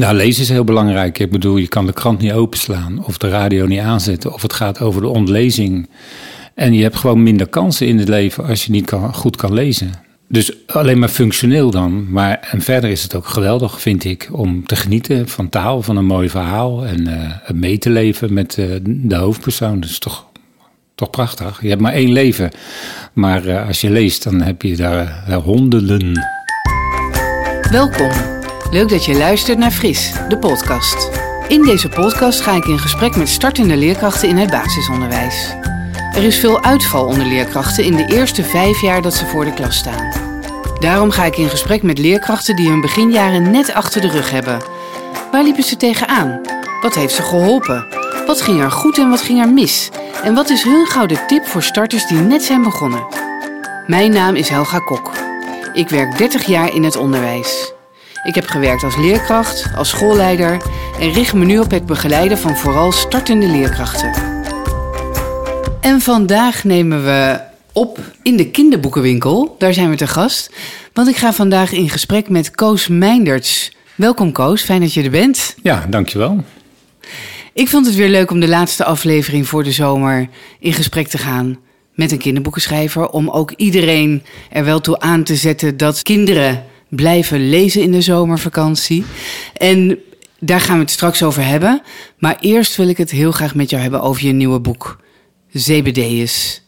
Nou, lezen is heel belangrijk. Ik bedoel, je kan de krant niet openslaan of de radio niet aanzetten of het gaat over de ontlezing. En je hebt gewoon minder kansen in het leven als je niet goed kan lezen. Dus alleen maar functioneel dan. Maar en verder is het ook geweldig, vind ik, om te genieten van taal, van een mooi verhaal en uh, mee te leven met uh, de hoofdpersoon. Dat is toch, toch prachtig. Je hebt maar één leven. Maar uh, als je leest, dan heb je daar honderden. Welkom. Leuk dat je luistert naar Fris, de podcast. In deze podcast ga ik in gesprek met startende leerkrachten in het basisonderwijs. Er is veel uitval onder leerkrachten in de eerste vijf jaar dat ze voor de klas staan. Daarom ga ik in gesprek met leerkrachten die hun beginjaren net achter de rug hebben. Waar liepen ze tegenaan? Wat heeft ze geholpen? Wat ging er goed en wat ging er mis? En wat is hun gouden tip voor starters die net zijn begonnen? Mijn naam is Helga Kok. Ik werk 30 jaar in het onderwijs. Ik heb gewerkt als leerkracht, als schoolleider en richt me nu op het begeleiden van vooral startende leerkrachten. En vandaag nemen we op in de kinderboekenwinkel. Daar zijn we te gast. Want ik ga vandaag in gesprek met Koos Meinderts. Welkom Koos, fijn dat je er bent. Ja, dankjewel. Ik vond het weer leuk om de laatste aflevering voor de zomer in gesprek te gaan met een kinderboekenschrijver. Om ook iedereen er wel toe aan te zetten dat kinderen blijven lezen in de zomervakantie. En daar gaan we het straks over hebben. Maar eerst wil ik het heel graag met jou hebben over je nieuwe boek. Zebedeus.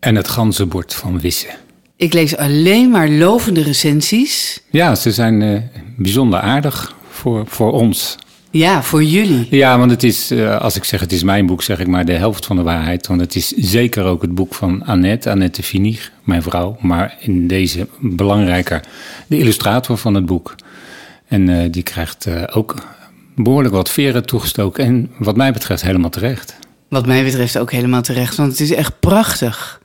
En het ganzenbord van Wisse. Ik lees alleen maar lovende recensies. Ja, ze zijn uh, bijzonder aardig voor, voor ons. Ja, voor jullie. Ja, want het is, uh, als ik zeg het is mijn boek, zeg ik maar de helft van de waarheid. Want het is zeker ook het boek van Annette, Annette Finig, mijn vrouw. Maar in deze belangrijker de illustrator van het boek. En uh, die krijgt ook behoorlijk wat veren toegestoken. En wat mij betreft helemaal terecht. Wat mij betreft ook helemaal terecht, want het is echt prachtig.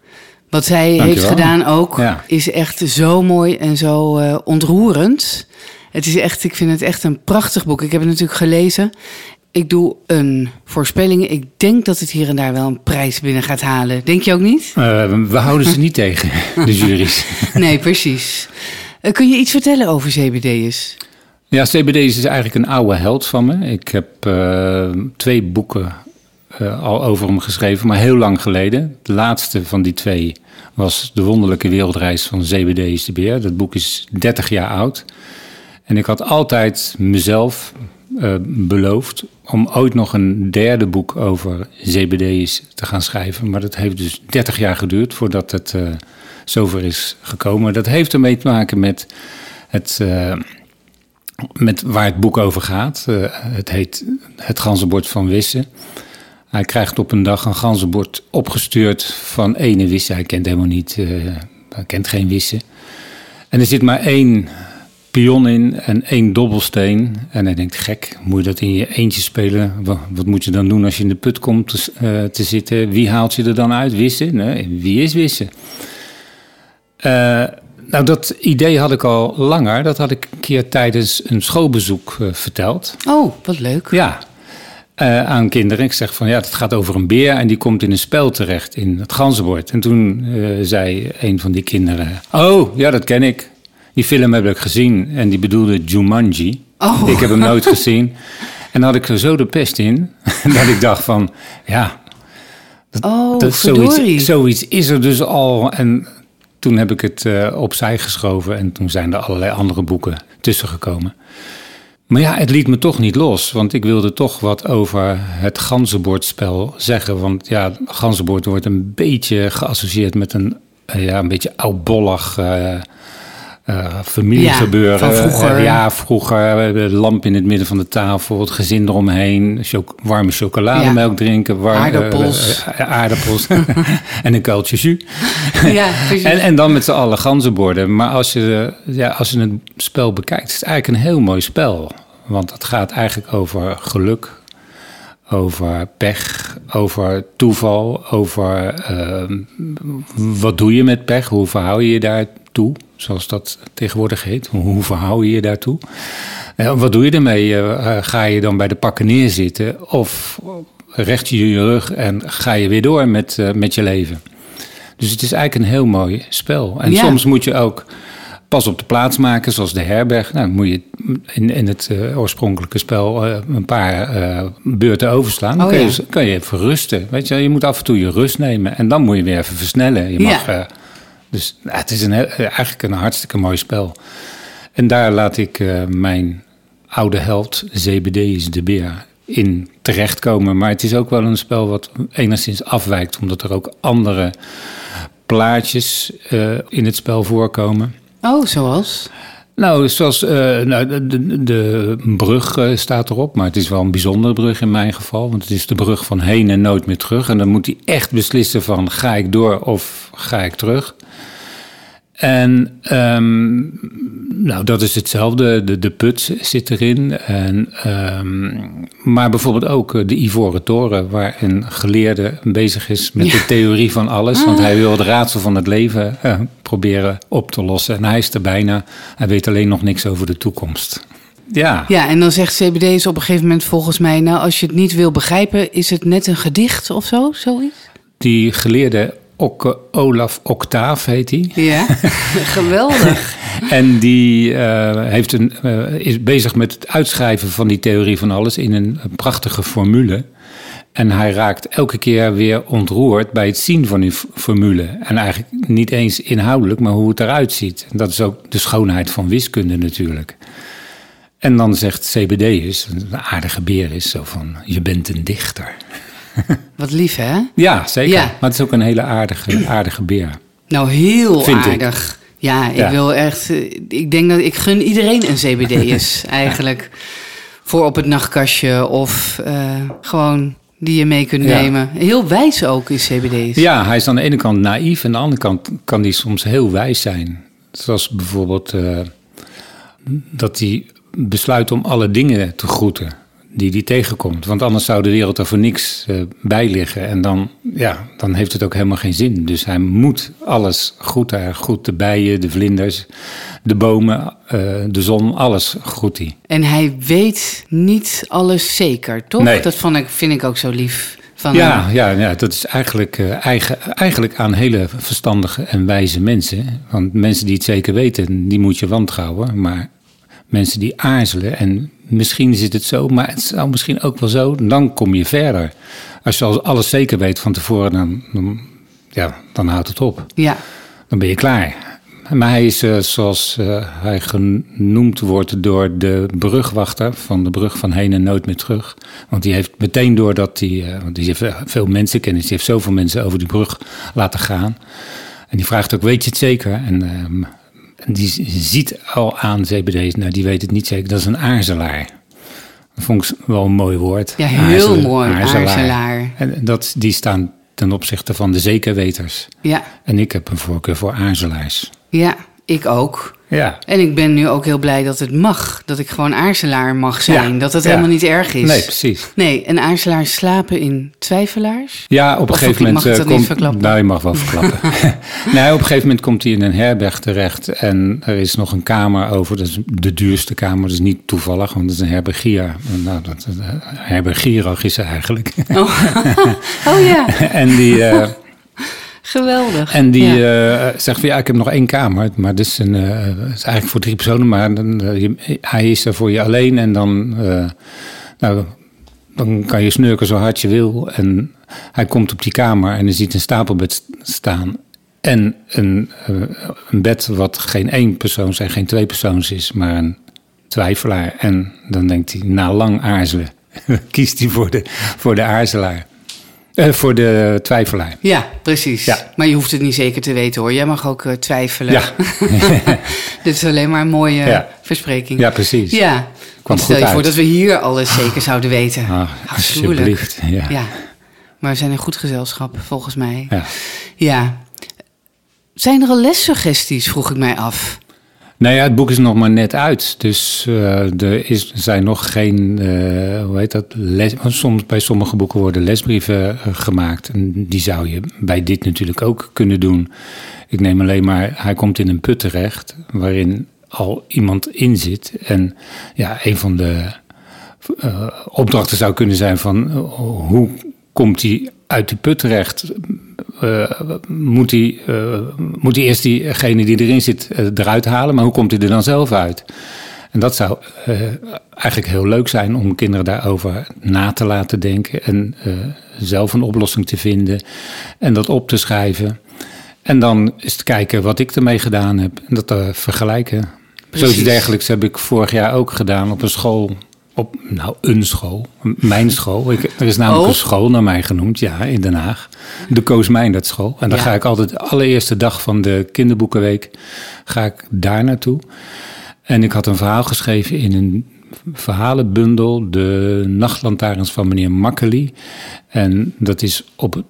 Wat zij heeft gedaan ook, is echt zo mooi en zo uh, ontroerend. Het is echt, ik vind het echt een prachtig boek. Ik heb het natuurlijk gelezen. Ik doe een voorspelling. Ik denk dat het hier en daar wel een prijs binnen gaat halen. Denk je ook niet? Uh, we houden ze niet tegen, de jury's. Nee, precies. Uh, kun je iets vertellen over CBD's? Ja, CBD's is eigenlijk een oude held van me. Ik heb twee boeken al over hem geschreven, maar heel lang geleden. De laatste van die twee was De Wonderlijke Wereldreis van ZBD is de Beer. Dat boek is 30 jaar oud. En ik had altijd mezelf uh, beloofd om ooit nog een derde boek over ZBD's te gaan schrijven. Maar dat heeft dus 30 jaar geduurd voordat het uh, zover is gekomen. Dat heeft ermee te maken met, het, uh, met waar het boek over gaat. het heet Het Ganzenbord van Wissen. Hij krijgt op een dag een ganzenbord opgestuurd van ene wissen. Hij kent helemaal niet, hij kent geen wissen. En er zit maar één pion in en één dobbelsteen. En hij denkt, gek, moet je dat in je eentje spelen? Wat, wat moet je dan doen als je in de put komt te, uh, te zitten? Wie haalt je er dan uit? Wissen? Nee, wie is wissen? Uh, nou, dat idee had ik al langer. Dat had ik een keer tijdens een schoolbezoek verteld. Oh, wat leuk. Ja, uh, aan kinderen. Ik zeg van ja, het gaat over een beer en die komt in een spel terecht in het ganzenbord. En toen uh, zei een van die kinderen: Oh, ja, dat ken ik. Die film heb ik gezien en die bedoelde Jumanji. Oh. Ik heb hem nooit gezien. En dan had ik er zo de pest in dat ik dacht van ja, dat, oh, dat zoiets, zoiets, is er dus al. En toen heb ik het uh, opzij geschoven en toen zijn er allerlei andere boeken tussen gekomen. Maar ja, het liet me toch niet los, want ik wilde toch wat over het ganzenbordspel zeggen. Want ja, ganzenbord wordt een beetje geassocieerd met een, eh, ja, een beetje oudbollig uh, uh, familiegebeuren. Ja, van vroeger. ja, vroeger. De lamp in het midden van de tafel, het gezin eromheen, warme chocolademelk ja. drinken. Warm, aardappels. aardappels en een kuiltje jus. ja, en, en dan met z'n allen ganzenborden. Maar als je, ja, als je het spel bekijkt, is het eigenlijk een heel mooi spel. Want het gaat eigenlijk over geluk, over pech, over toeval, over uh, wat doe je met pech, hoe verhoud je je daartoe, zoals dat tegenwoordig heet. Hoe verhoud je je daartoe? Uh, wat doe je ermee? Uh, ga je dan bij de pakken neerzitten of recht je je rug en ga je weer door met, met je leven? Dus het is eigenlijk een heel mooi spel. En ja. soms moet je ook pas op de plaats maken, zoals de herberg. Nou, dan moet je in, in het eh, oorspronkelijke spel eh, een paar eh, beurten overslaan. Dan Oh, kan, ja. je, kan je even rusten. Weet je, je moet af en toe je rust nemen en dan moet je weer even versnellen. Je mag, Ja. Dus nou, het is een, eigenlijk een hartstikke mooi spel. En daar laat ik eh, mijn oude held, Zebedeus de Beer, in terechtkomen. Maar het is ook wel een spel wat enigszins afwijkt, omdat er ook andere plaatjes eh, in het spel voorkomen. Oh, zoals? Nou, zoals eh, nou, de, de, brug eh, staat erop, maar het is wel een bijzondere brug in mijn geval. Want het is de brug van heen en nooit meer terug. En dan moet hij echt beslissen van ga ik door of ga ik terug. En ehm, nou, dat is hetzelfde. De, de put zit erin. En, ehm, maar bijvoorbeeld ook eh, de Ivoren Toren, waar een geleerde bezig is met Ja. de theorie van alles. Want hij wil het raadsel van het leven eh, proberen op te lossen. En hij is er bijna. Hij weet alleen nog niks over de toekomst. Ja, Ja, en dan zegt CBD's op een gegeven moment volgens mij... nou, als je het niet wil begrijpen, is het net een gedicht of zo, zoiets? die geleerde Olaf Octaaf heet hij. Ja, geweldig. En die eh, heeft een, eh, is bezig met het uitschrijven van die theorie van alles in een, prachtige formule. En hij raakt elke keer weer ontroerd bij het zien van die formule. En eigenlijk niet eens inhoudelijk, maar hoe het eruit ziet. En dat is ook de schoonheid van wiskunde natuurlijk. En dan zegt CBD is, een aardige beer is, zo van, je bent een dichter. Wat lief, hè? Ja, zeker. Ja. Maar het is ook een hele aardige, aardige beer. Nou, heel Vind ik. aardig. Ja, ik Ja. wil echt... eh, Ik denk dat ik gun iedereen een CBD'er eigenlijk. Voor op het nachtkastje of eh, gewoon die je mee kunt Ja. nemen. Heel wijs ook is CBD's. Ja, hij is aan de ene kant naïef en aan de andere kant kan hij soms heel wijs zijn. Zoals bijvoorbeeld eh, dat hij besluit om alle dingen te groeten die hij tegenkomt. Want anders zou de wereld er voor niks eh, bij liggen. En dan, ja, dan heeft het ook helemaal geen zin. Dus hij moet alles groeten. Hij groet de bijen, de vlinders, de bomen, eh, de zon, alles groet hij. En hij weet niet alles zeker, toch? Nee. Dat vond ik, vind ik ook zo lief. Van Ja, ja, ja, dat is eigenlijk, eh, eigen, eigenlijk aan hele verstandige en wijze mensen. Want mensen die het zeker weten, die moet je wantrouwen. Maar mensen die aarzelen en misschien zit het zo, maar het zou misschien ook wel zo, dan kom je verder. Als je al alles zeker weet van tevoren, dan, dan, ja, dan houdt het op. ja. Dan ben je klaar. Maar hij is, eh, zoals eh, hij genoemd wordt door de brugwachter van de brug van heen en nooit meer terug. Want die heeft meteen door dat hij, eh, want die heeft veel mensenkennis, die heeft zoveel mensen over die brug laten gaan. En die vraagt ook, weet je het zeker? En, ehm, en die ziet al aan CBD, nou die weet het niet zeker, dat is een aarzelaar. Dat vond ik wel een mooi woord. Ja, heel mooi, aarzelaar. En dat, die staan ten opzichte van de zekerweters. Ja, En ik heb een voorkeur voor aarzelaars. ja, ik ook. Ja. En ik ben nu ook heel blij dat het mag. Dat ik gewoon aarzelaar mag zijn. Ja, Dat het ja. helemaal niet erg is. Nee, precies. Nee, en aarzelaars slapen in twijfelaars. Ja, op een Of gegeven mag moment ik dat eh, niet komt. verklappen? Nou, je mag wel verklappen. nee, op een gegeven moment komt hij in een herberg terecht. En er is nog een kamer over. Dat is de duurste kamer. Dat is niet toevallig, want het is een herbergier. Nou, dat uh, herbergierig is hij eigenlijk. Oh, oh ja, en die, eh, geweldig. en die Ja. eh, zegt van ja, ik heb nog één kamer. Maar dit is, een, eh, het is eigenlijk voor drie personen. Maar dan, eh, je- hij is er voor je alleen. En dan, nou, dan kan je snurken zo hard je wil. En hij komt op die kamer en hij ziet een stapelbed st- staan. En een, een bed wat geen één persoons en geen twee persoons is, maar een twijfelaar. En dan denkt hij, na lang aarzelen, kiest hij voor de, voor de aarzelaar. Eh, voor de twijfelaar. Ja, precies. Ja. Maar je hoeft het niet zeker te weten hoor. Jij mag ook eh, twijfelen. Ja. Dit is alleen maar een mooie Ja. verspreking. Ja, precies. Ja. Kwam Stel je voor dat we hier alles zeker zouden weten. Ah, alsjeblieft. Ja. Ja. Maar we zijn een goed gezelschap, volgens mij. Ja. Ja. Zijn er al lessuggesties, vroeg ik mij af. Nou ja, het boek is nog maar net uit. Dus eh, er is, zijn nog geen, eh, hoe heet dat, les, want soms, bij sommige boeken worden lesbrieven eh, gemaakt. En die zou je bij dit natuurlijk ook kunnen doen. Ik neem alleen maar, hij komt in een put terecht waarin al iemand in zit. En ja, een van de opdrachten zou kunnen zijn van hoe komt hij uit die put terecht? Eh, moet, hij, eh, moet hij eerst diegene die erin zit eh, eruit halen, maar hoe komt hij er dan zelf uit? En dat zou eigenlijk heel leuk zijn om kinderen daarover na te laten denken en zelf een oplossing te vinden en dat op te schrijven. En dan eens te kijken wat ik ermee gedaan heb en dat te vergelijken. Precies. Zoiets dergelijks heb ik vorig jaar ook gedaan op een school. Op, nou, een school. Mijn school. Ik, er is namelijk Oh. een school naar mij genoemd, ja, in Den Haag. De Koos Meindert school. En dan Ja. ga ik altijd de allereerste dag van de kinderboekenweek... ga ik daar naartoe. En ik had een verhaal geschreven in een verhalenbundel... De nachtlantaarns van meneer Makkely. En dat is op,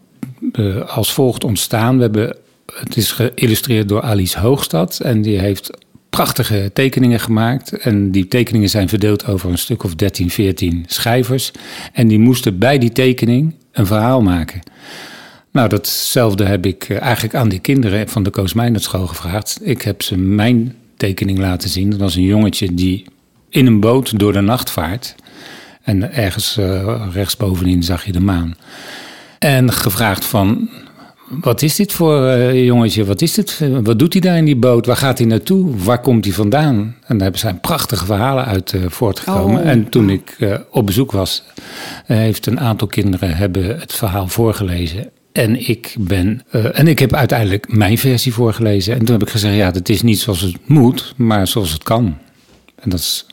eh, als volgt ontstaan. We hebben, het is geïllustreerd door Alice Hoogstad. En die heeft prachtige tekeningen gemaakt. En die tekeningen zijn verdeeld over een stuk of 13, 14 schrijvers. En die moesten bij die tekening een verhaal maken. Nou, datzelfde heb ik eh, eigenlijk aan die kinderen van de Koos school gevraagd. Ik heb ze mijn tekening laten zien. Dat was een jongetje die in een boot door de nacht vaart. En ergens eh, rechtsbovenin zag je de maan. En gevraagd van, wat is dit voor eh, jongetje? Wat is dit? Wat doet hij daar in die boot? Waar gaat hij naartoe? Waar komt hij vandaan? En daar zijn prachtige verhalen uit eh, voortgekomen. Oh. En toen ik eh, op bezoek was, heeft een aantal kinderen hebben het verhaal voorgelezen. En ik, ben, en ik heb uiteindelijk mijn versie voorgelezen. En toen heb ik gezegd, ja, dat is niet zoals het moet, maar zoals het kan. En dat is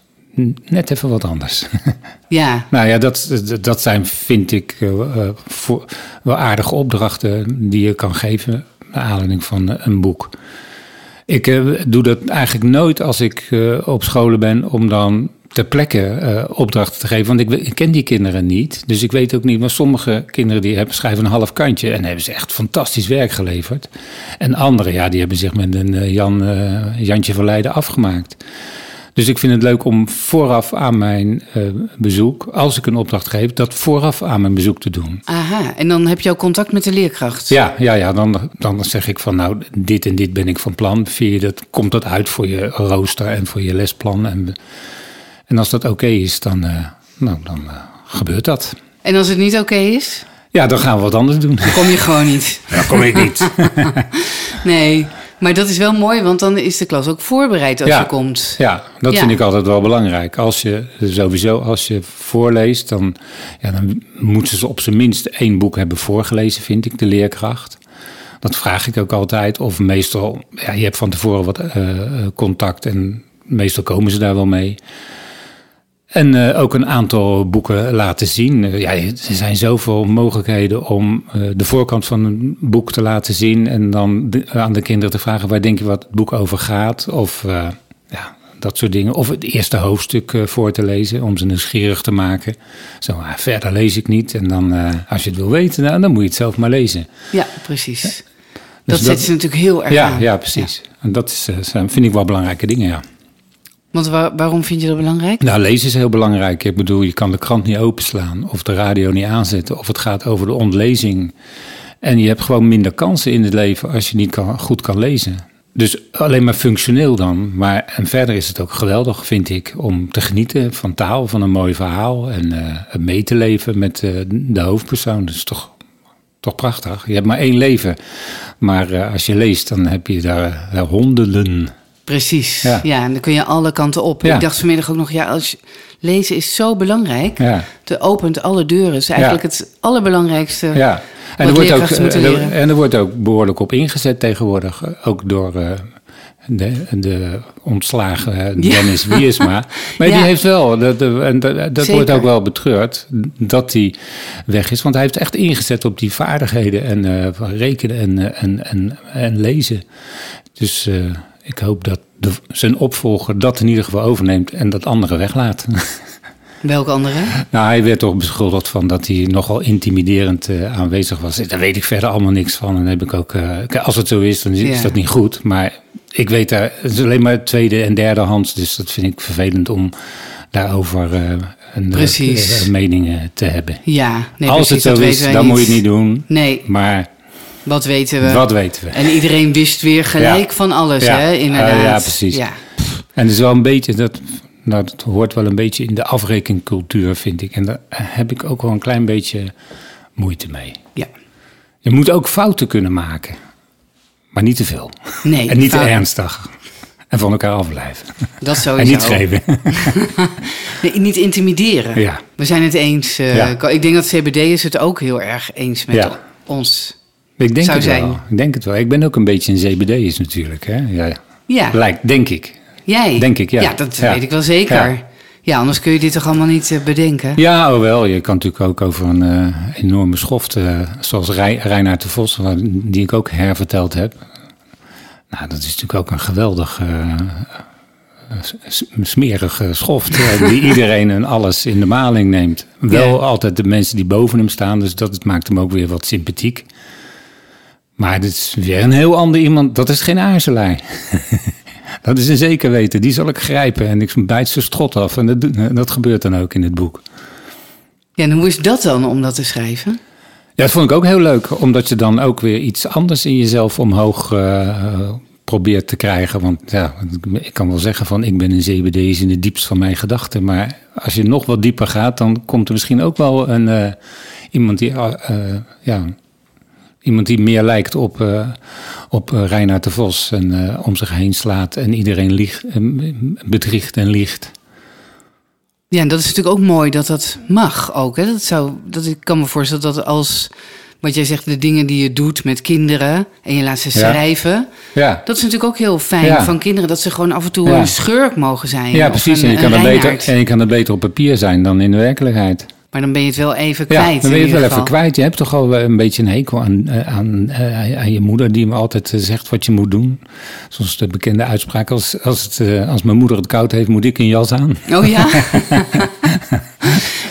net even wat anders. Ja, Nou ja, dat, dat zijn, vind ik, eh, eh, voor, wel aardige opdrachten die je kan geven naar aanleiding van eh, een boek. Ik doe dat eigenlijk nooit als ik op scholen ben om dan ter plekke opdrachten te geven. Want ik, ken die kinderen niet. Dus ik weet ook niet. Maar sommige kinderen die hebben, schrijven een half kantje en hebben ze echt fantastisch werk geleverd. En anderen, ja, die hebben zich met een Jan, Jantje van Leiden afgemaakt. Dus ik vind het leuk om vooraf aan mijn eh, bezoek, als ik een opdracht geef, dat vooraf aan mijn bezoek te doen. aha. En dan heb je ook contact met de leerkracht. Ja, ja, ja dan, dan zeg ik van nou, dit en dit ben ik van plan. Vind je dat, komt dat uit voor je rooster en voor je lesplan? En, en als dat oké is, dan, eh, nou, dan eh, gebeurt dat. En als het niet oké is, Ja, dan gaan we wat anders doen. kom je gewoon niet. Dan kom ik niet. Nee, maar dat is wel mooi, want dan is de klas ook voorbereid als Ja. je komt. Ja, dat Ja. vind ik altijd wel belangrijk. Als je sowieso, als je voorleest, dan, ja, dan moeten ze op zijn minst één boek hebben voorgelezen, vind ik, de leerkracht. Dat vraag ik ook altijd. Of meestal, ja, je hebt van tevoren wat eh, eh, contact en meestal komen ze daar wel mee. En eh, ook een aantal boeken laten zien. Eh, ja, er zijn zoveel mogelijkheden om eh, de voorkant van een boek te laten zien. En dan de- aan de kinderen te vragen waar denk je wat het boek over gaat. Of ja, dat soort dingen. Of het eerste hoofdstuk voor te lezen om ze nieuwsgierig te maken. Zo, ah, verder lees ik niet. En dan, als je het wil weten, nou, dan moet je het zelf maar lezen. Ja, precies. dat dat- zet ze natuurlijk heel erg Ja, aan. ja, precies. En dat is, vind ik wel belangrijke dingen, ja. Want waar- waarom vind je dat belangrijk? Nou, lezen is heel belangrijk. Ik bedoel, je kan de krant niet openslaan of de radio niet aanzetten of het gaat over de ontlezing. En je hebt gewoon minder kansen in het leven als je niet goed kan lezen. Dus alleen maar functioneel dan. Maar en verder is het ook geweldig, vind ik, om te genieten van taal, van een mooi verhaal en het mee te leven met eh, de hoofdpersoon. Dat is toch, toch prachtig. Je hebt maar één leven. Maar eh, als je leest, dan heb je daar honderden. Precies. Ja. Ja. en dan kun je alle kanten op. Ja. Ik dacht vanmiddag ook nog, ja, als je, lezen is zo belangrijk. Ja. Het opent alle deuren. Is eigenlijk Ja. het allerbelangrijkste. Ja, en Wat er, wordt ook, er- en er wordt ook behoorlijk op ingezet tegenwoordig. Ook door eh, de, de ontslagen eh, Ja. Dennis Wiersma. Maar Ja. die heeft wel, dat, en dat, wordt ook wel betreurd, dat hij weg is. Want hij heeft echt ingezet op die vaardigheden en eh, rekenen en, en, en, en lezen. Dus ik hoop dat de, zijn opvolger dat in ieder geval overneemt en dat anderen weglaat. Welke andere? Nou, hij werd toch beschuldigd van dat hij nogal intimiderend eh, aanwezig was. Daar weet ik verder allemaal niks van. En dan heb ik ook, kijk, als het zo is, dan is Ja. dat niet goed. Maar ik weet daar, het is alleen maar tweede en derde hands. Dus dat vind ik vervelend om daarover eh, een Precies. meningen te hebben. Ja, nee, als precies, het zo is, dan niet. moet je het niet doen. Nee, Maar wat weten we? wat weten we? En iedereen wist weer gelijk Ja. van alles, Ja. hè? Inderdaad. Eh, ja, precies. Ja. En het is wel een beetje, dat, nou, dat hoort wel een beetje in de afrekencultuur, vind ik. En daar heb ik ook wel een klein beetje moeite mee. ja. Je moet ook fouten kunnen maken. Maar niet te veel. Nee, En niet te ernstig. En van elkaar afblijven. Dat En sowieso. niet geven. Nee, niet intimideren. Ja. We zijn het eens. eh, Ja. Ik denk dat CBD'ers het ook heel erg eens met Ja. ons. Ik denk Zou het zijn. wel. Ik denk het wel. Ik ben ook een beetje een CBD'er natuurlijk. Hè? Ja, Ja, lijkt, denk ik. jij. Denk ik, ja. Ja, dat Ja. weet ik wel zeker. Ja. Ja. anders kun je dit toch allemaal niet eh, bedenken? Ja, oh wel. Je kan natuurlijk ook over een eh, enorme schoft, eh, zoals Rei- Reinaard de Vos, die ik ook herverteld heb. Nou, dat is natuurlijk ook een geweldig smerige schoft, die iedereen en alles in de maling neemt. Wel altijd de mensen die boven hem staan, dus dat maakt hem ook weer wat sympathiek. Maar dit is weer een heel ander iemand, dat is geen aarzelaar. dat is een zeker weten, die zal ik grijpen en ik bijt zijn strot af. En dat, dat gebeurt dan ook in het boek. Ja, en hoe is dat dan om dat te schrijven? Ja, dat vond ik ook heel leuk, omdat je dan ook weer iets anders in jezelf omhoog eh, probeert te krijgen. Want ja, ik kan wel zeggen van ik ben een CBD's in het diepst van mijn gedachten. Maar als je nog wat dieper gaat, dan komt er misschien ook wel een, eh, iemand, die, eh, ja, iemand die meer lijkt op, eh op eh, Reinaard de Vos. En eh, om zich heen slaat en iedereen liegt, bedriegt en liegt. Ja, en dat is natuurlijk ook mooi dat dat mag ook. Hè? Dat zou, dat, ik kan me voorstellen dat als, wat jij zegt, de dingen die je doet met kinderen en je laat ze schrijven, Ja, dat is natuurlijk ook heel fijn Ja. van kinderen, dat ze gewoon af en toe Ja. een schurk mogen zijn. ja precies. een- En je, kan het beter, en je kan het beter op papier zijn dan in de werkelijkheid. Maar dan ben je het wel even Ja, kwijt. dan ben je het wel even kwijt. Je hebt toch al een beetje een hekel aan, eh, aan, eh, aan je moeder, die me altijd eh, zegt wat je moet doen. Zoals de bekende uitspraak: als, als, het, als mijn moeder het koud heeft, moet ik een jas aan. Oh ja?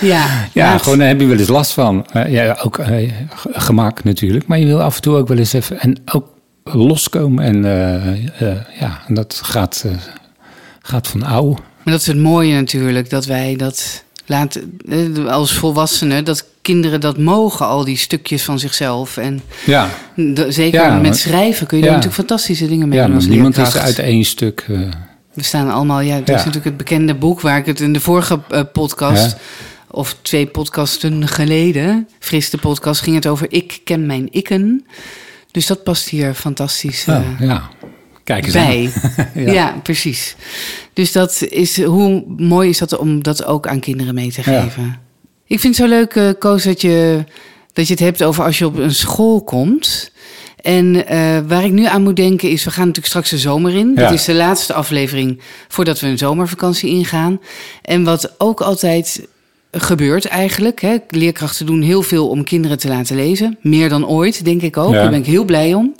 ja, Ja, gewoon daar heb je wel eens last van. Ja, ook g- gemak natuurlijk, maar je wil af en toe ook wel eens even en ook loskomen. En ja, en dat gaat, gaat van ouw. Maar dat is het mooie natuurlijk, dat wij dat laten, eh, als volwassenen, dat kinderen dat mogen, al die stukjes van zichzelf. En Ja, zeker Ja, met maar- schrijven kun je ja. daar natuurlijk fantastische dingen mee ja doen als niemand is uit één stuk. eh, We staan allemaal, ja, dat Ja. is natuurlijk het bekende boek waar ik het in de vorige eh, podcast, Ja. of twee podcasten geleden, Fris de podcast, ging het over ik ken mijn ikken. Dus dat past hier fantastisch oh, ja, kijk eens bij. ja. precies. Dus dat is, hoe mooi is dat om dat ook aan kinderen mee te Ja. geven. Ik vind het zo leuk, eh, Koos, dat je, dat je het hebt over als je op een school komt. En eh, waar ik nu aan moet denken is, we gaan natuurlijk straks de zomer in. Ja. Dit is de laatste aflevering voordat we een zomervakantie ingaan. En wat ook altijd gebeurt eigenlijk. Hè. Leerkrachten doen heel veel om kinderen te laten lezen. Meer dan ooit, denk ik ook. Ja. Daar ben ik heel blij om.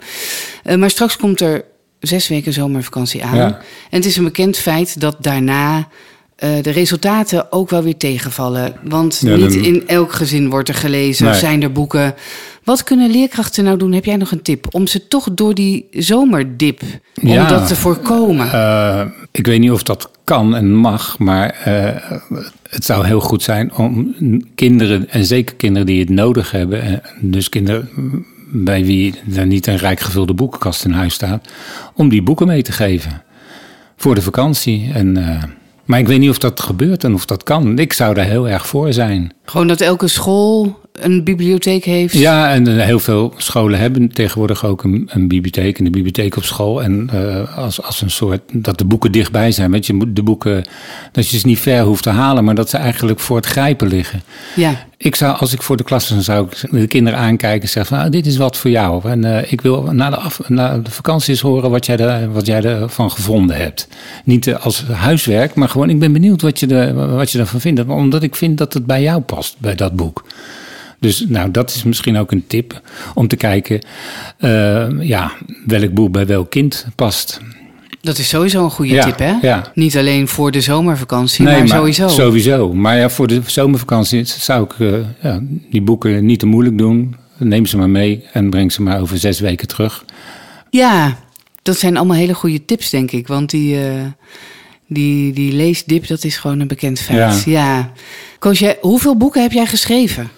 Eh, maar straks komt er zes weken zomervakantie aan. Ja. En het is een bekend feit dat daarna eh, de resultaten ook wel weer tegenvallen. Want Ja, niet dan- in elk gezin wordt er gelezen, Nee. zijn er boeken. Wat kunnen leerkrachten nou doen? Heb jij nog een tip? Om ze toch door die zomerdip, om Ja. dat te voorkomen. Eh, ik weet niet of dat kan en mag, maar eh, het zou heel goed zijn om kinderen, en zeker kinderen die het nodig hebben, dus kinderen bij wie er niet een rijk gevulde boekenkast in huis staat, om die boeken mee te geven voor de vakantie. En, eh, maar ik weet niet of dat gebeurt en of dat kan. Ik zou daar heel erg voor zijn. Gewoon dat elke school een bibliotheek heeft. Ja, en eh, heel veel scholen hebben tegenwoordig ook een, een bibliotheek, een bibliotheek op school. En eh, als, als een soort, dat de boeken dichtbij zijn. Want je moet de boeken, dat je ze niet ver hoeft te halen, maar dat ze eigenlijk voor het grijpen liggen. ja. Ik zou, als ik voor de klas dan zou ik de kinderen aankijken en zeggen van, nou, dit is wat voor jou. En eh, ik wil na de, af, na de vakantie eens horen wat jij, er, wat jij ervan gevonden hebt. Niet als huiswerk, maar gewoon, ik ben benieuwd wat je, er, wat je ervan vindt. Omdat ik vind dat het bij jou past, bij dat boek. Dus nou, dat is misschien ook een tip om te kijken eh, ja, welk boek bij welk kind past. Dat is sowieso een goede Ja, tip, hè? ja. Niet alleen voor de zomervakantie, maar, sowieso. Sowieso. Maar ja, voor de zomervakantie zou ik eh, ja, die boeken niet te moeilijk doen. Neem ze maar mee en breng ze maar over zes weken terug. Ja, dat zijn allemaal hele goede tips, denk ik. Want die, eh, die, die leesdip, dat is gewoon een bekend feit. Ja. Ja. Koos, jij, hoeveel boeken heb jij geschreven?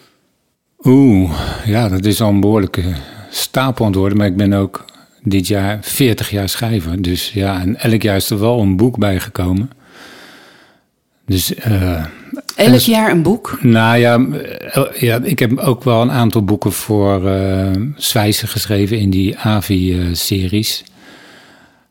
Oeh, ja, dat is al een behoorlijke stapel aan het worden. Maar ik ben ook dit jaar 40 jaar schrijver. Dus ja, en elk jaar is er wel een boek bijgekomen. Dus eh, Elk jaar een boek? Nou ja, eh, ja, ik heb ook wel een aantal boeken voor uh, Zwijzen geschreven in die AVI-series.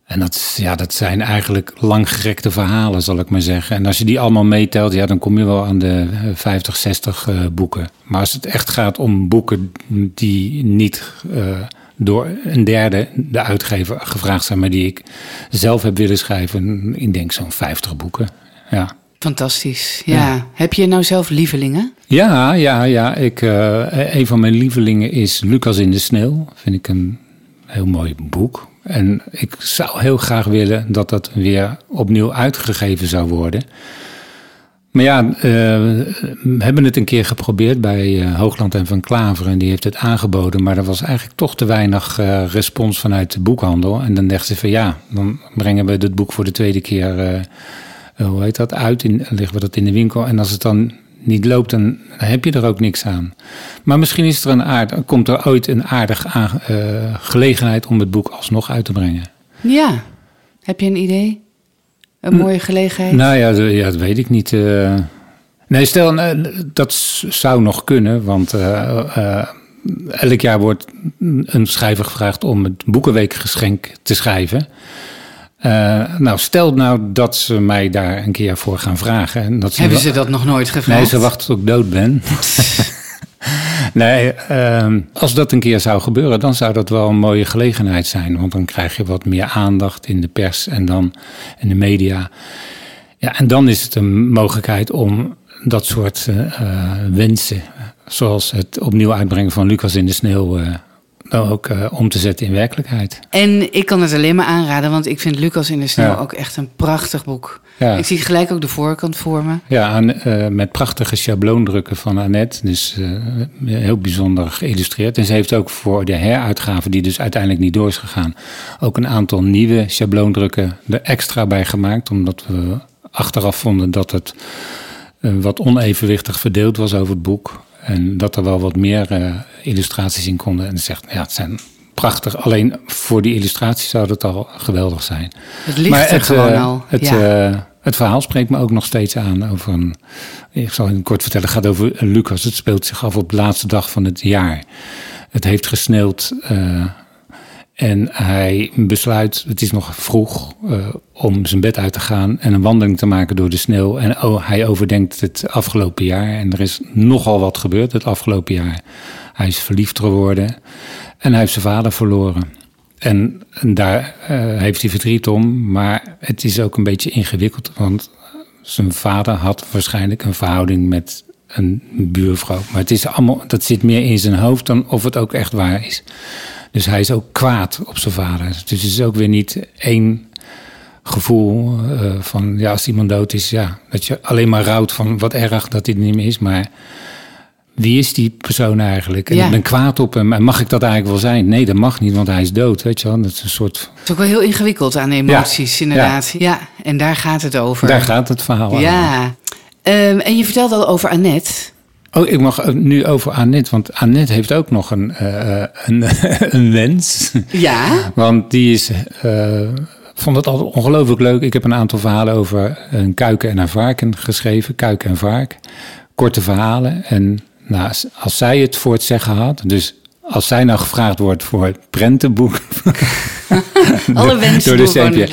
En dat, ja, dat zijn eigenlijk langgerekte verhalen, zal ik maar zeggen. En als je die allemaal meetelt, ja, dan kom je wel aan de 50, 60 uh, boeken. Maar als het echt gaat om boeken die niet uh, door een derde, de uitgever, gevraagd zijn, maar die ik zelf heb willen schrijven, ik denk zo'n 50 boeken. Ja. Fantastisch. Ja. ja. Heb je nou zelf lievelingen? Ja, ja, ja. Ik, uh, een van mijn lievelingen is Lucas in de Sneeuw. Vind ik een heel mooi boek. En ik zou heel graag willen dat dat weer opnieuw uitgegeven zou worden. Maar ja, uh, we hebben het een keer geprobeerd bij uh, Hoogland en Van Klaveren. En die heeft het aangeboden. Maar er was eigenlijk toch te weinig uh, respons vanuit de boekhandel. En dan dachten ze van ja, dan brengen we dit boek voor de tweede keer... hoe heet dat, uit. In, leggen we dat in de winkel. En als het dan niet loopt, dan heb je er ook niks aan. Maar misschien is er een aard, komt er ooit een aardig aan, uh, gelegenheid om het boek alsnog uit te brengen. Ja, heb je een idee? Een mooie gelegenheid? Nou ja, ja dat weet ik niet. Uh, nee, stel, uh, dat zou nog kunnen, want elk jaar wordt een schrijver gevraagd om het Boekenweekgeschenk te schrijven. Uh, nou, stel nou dat ze mij daar een keer voor gaan vragen. En dat ze Hebben ze dat nog nooit gevraagd? Nee, ze wachten tot ik dood ben. nee, uh, als dat een keer zou gebeuren, dan zou dat wel een mooie gelegenheid zijn. Want dan krijg je wat meer aandacht in de pers en dan in de media. Ja, en dan is het een mogelijkheid om dat soort uh, wensen, zoals het opnieuw uitbrengen van Lucas in de Sneeuw, ook uh, om te zetten in werkelijkheid. En ik kan het alleen maar aanraden, want ik vind Lucas in de Sneeuw ja. ook echt een prachtig boek. Ja. Ik zie gelijk ook de voorkant voor me. Ja, aan, uh, met prachtige schabloondrukken van Annette. Dus uh, heel bijzonder geïllustreerd. En ze heeft ook voor de heruitgave, die dus uiteindelijk niet door is gegaan, ook een aantal nieuwe schabloondrukken er extra bij gemaakt. Omdat we achteraf vonden dat het wat onevenwichtig verdeeld was over het boek. En dat er wel wat meer uh, illustraties in konden. En zegt, ja, het zijn prachtig. Alleen voor die illustraties zou het al geweldig zijn. Het ligt maar het, gewoon uh, al. Het, ja. uh, het verhaal spreekt me ook nog steeds aan over een. Ik zal het kort vertellen. Het gaat over Lucas. Het speelt zich af op de laatste dag van het jaar. Het heeft gesneeuwd. En hij besluit, het is nog vroeg, uh, om zijn bed uit te gaan en een wandeling te maken door de sneeuw. En oh, hij overdenkt het afgelopen jaar. En er is nogal wat gebeurd het afgelopen jaar. Hij is verliefd geworden en hij heeft zijn vader verloren. En, daar uh, heeft hij verdriet om, maar het is ook een beetje ingewikkeld, want zijn vader had waarschijnlijk een verhouding met een buurvrouw. Maar het is allemaal, dat zit meer in zijn hoofd dan of het ook echt waar is. Dus hij is ook kwaad op zijn vader. Dus het is ook weer niet één gevoel uh, van, ja, als iemand dood is, ja, dat je alleen maar rouwt van wat erg dat hij er niet meer is. Maar wie is die persoon eigenlijk? En ja. ik ben kwaad op hem. En mag ik dat eigenlijk wel zijn? Nee, dat mag niet, want hij is dood, weet je wel. Dat is een soort... Het is ook wel heel ingewikkeld aan emoties, ja. inderdaad. Ja. ja, en daar gaat het over. Daar gaat het verhaal Ja. Um, en je vertelde al over Annette. Oh, ik mag nu over Annette, want Annette heeft ook nog een, uh, een, een wens. Ja. Want die is, uh, vond het altijd ongelooflijk leuk. Ik heb een aantal verhalen over een kuiken en een varken geschreven. Kuiken en vark. Korte verhalen. En nou, als zij het voor het zeggen had, dus als zij nou gevraagd wordt voor het prentenboek Alle wensen door de sepia,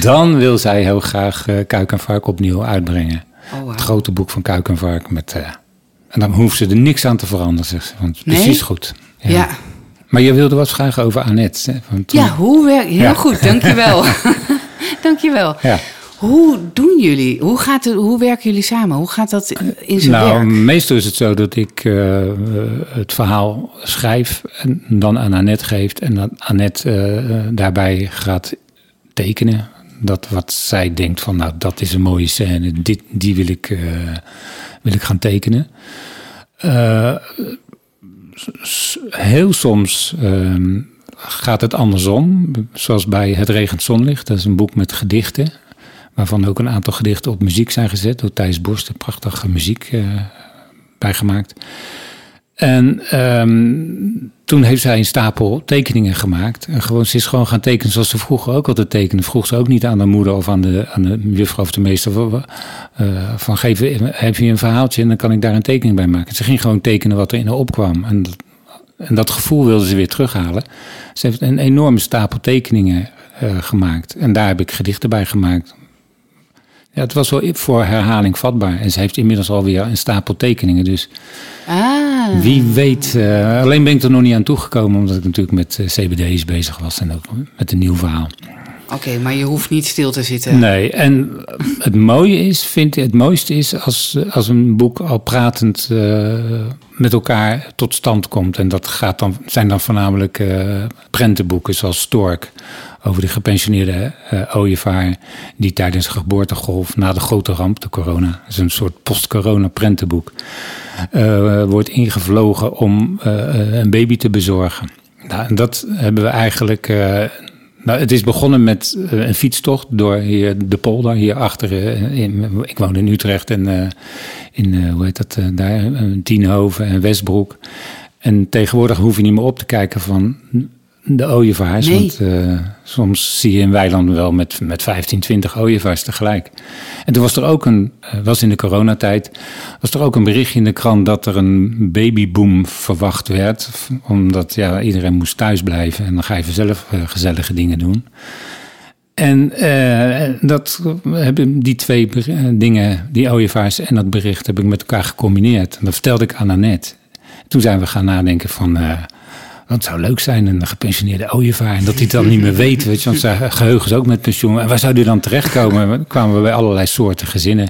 dan wil zij heel graag uh, Kuik en Vark opnieuw uitbrengen. Oh, wow. Het grote boek van Kuik en Vark met... En dan hoeft ze er niks aan te veranderen, zegt ze. Want nee? precies goed. Ja. ja. Maar je wilde wat vragen over Annette. Hè? Want, ja, hoe werkt... Heel ja. goed, dankjewel. dankjewel. Ja. Hoe doen jullie? Hoe, gaat het, hoe werken jullie samen? Hoe gaat dat in zijn nou, werk? meestal is het zo dat ik uh, het verhaal schrijf en dan aan Annette geef. En dat Annette uh, daarbij gaat tekenen. Dat wat zij denkt van, nou, dat is een mooie scène. Dit, die wil ik, uh, wil ik gaan tekenen. heel soms gaat het andersom. Zoals bij Het regent zonlicht. Dat is een boek met gedichten waarvan ook een aantal gedichten op muziek zijn gezet door Thijs Borst, prachtige muziek uh, bijgemaakt. En ehm, toen heeft zij een stapel tekeningen gemaakt. En gewoon, ze is gewoon gaan tekenen zoals ze vroeger ook altijd tekenen. Vroeg ze ook niet aan de moeder of aan de, aan de juffrouw of de meester. Uh, van geef, heb je een verhaaltje en dan kan ik daar een tekening bij maken. Ze ging gewoon tekenen wat er in haar opkwam. En dat, en dat gevoel wilde ze weer terughalen. Ze heeft een enorme stapel tekeningen uh, gemaakt. En daar heb ik gedichten bij gemaakt. Ja, het was wel voor herhaling vatbaar. En ze heeft inmiddels alweer een stapel tekeningen. Dus ah. Wie weet. Uh, alleen ben ik er nog niet aan toegekomen, omdat ik natuurlijk met uh, CBD's bezig was en ook met een nieuw verhaal. Oké, maar je hoeft niet stil te zitten. Nee, en het mooie is, vind ik, het mooiste is als, als een boek al pratend uh, met elkaar tot stand komt. En dat gaat dan, zijn dan voornamelijk prentenboeken zoals Stork over de gepensioneerde uh, ooievaar die tijdens de geboortegolf na de grote ramp, de corona, is een soort post-corona prentenboek, wordt ingevlogen om een baby te bezorgen. Nou, en dat hebben we eigenlijk nou, het is begonnen met een fietstocht door hier de polder, hier achter. Uh, in, ik woon in Utrecht en in, hoe heet dat, daar, Tienhoven en Westbroek. En tegenwoordig hoef je niet meer op te kijken van de ooievaars. Nee. Want soms zie je in weilanden wel met, met 15, 20 ooievaars tegelijk. En toen was er ook een, was in de coronatijd, was er ook een berichtje in de krant dat er een babyboom verwacht werd. Omdat ja, iedereen moest thuis blijven en dan ga je vanzelf uh, gezellige dingen doen. En uh, dat hebben die twee dingen, die ooievaars en dat bericht, heb ik met elkaar gecombineerd. En dat vertelde ik aan Annette. Toen zijn we gaan nadenken van. Uh, dat zou leuk zijn, een gepensioneerde ooievaar. En dat hij het dan niet meer weet, weet je. Want zijn geheugen is ook met pensioen. En waar zou hij dan terechtkomen? Dan kwamen we bij allerlei soorten gezinnen.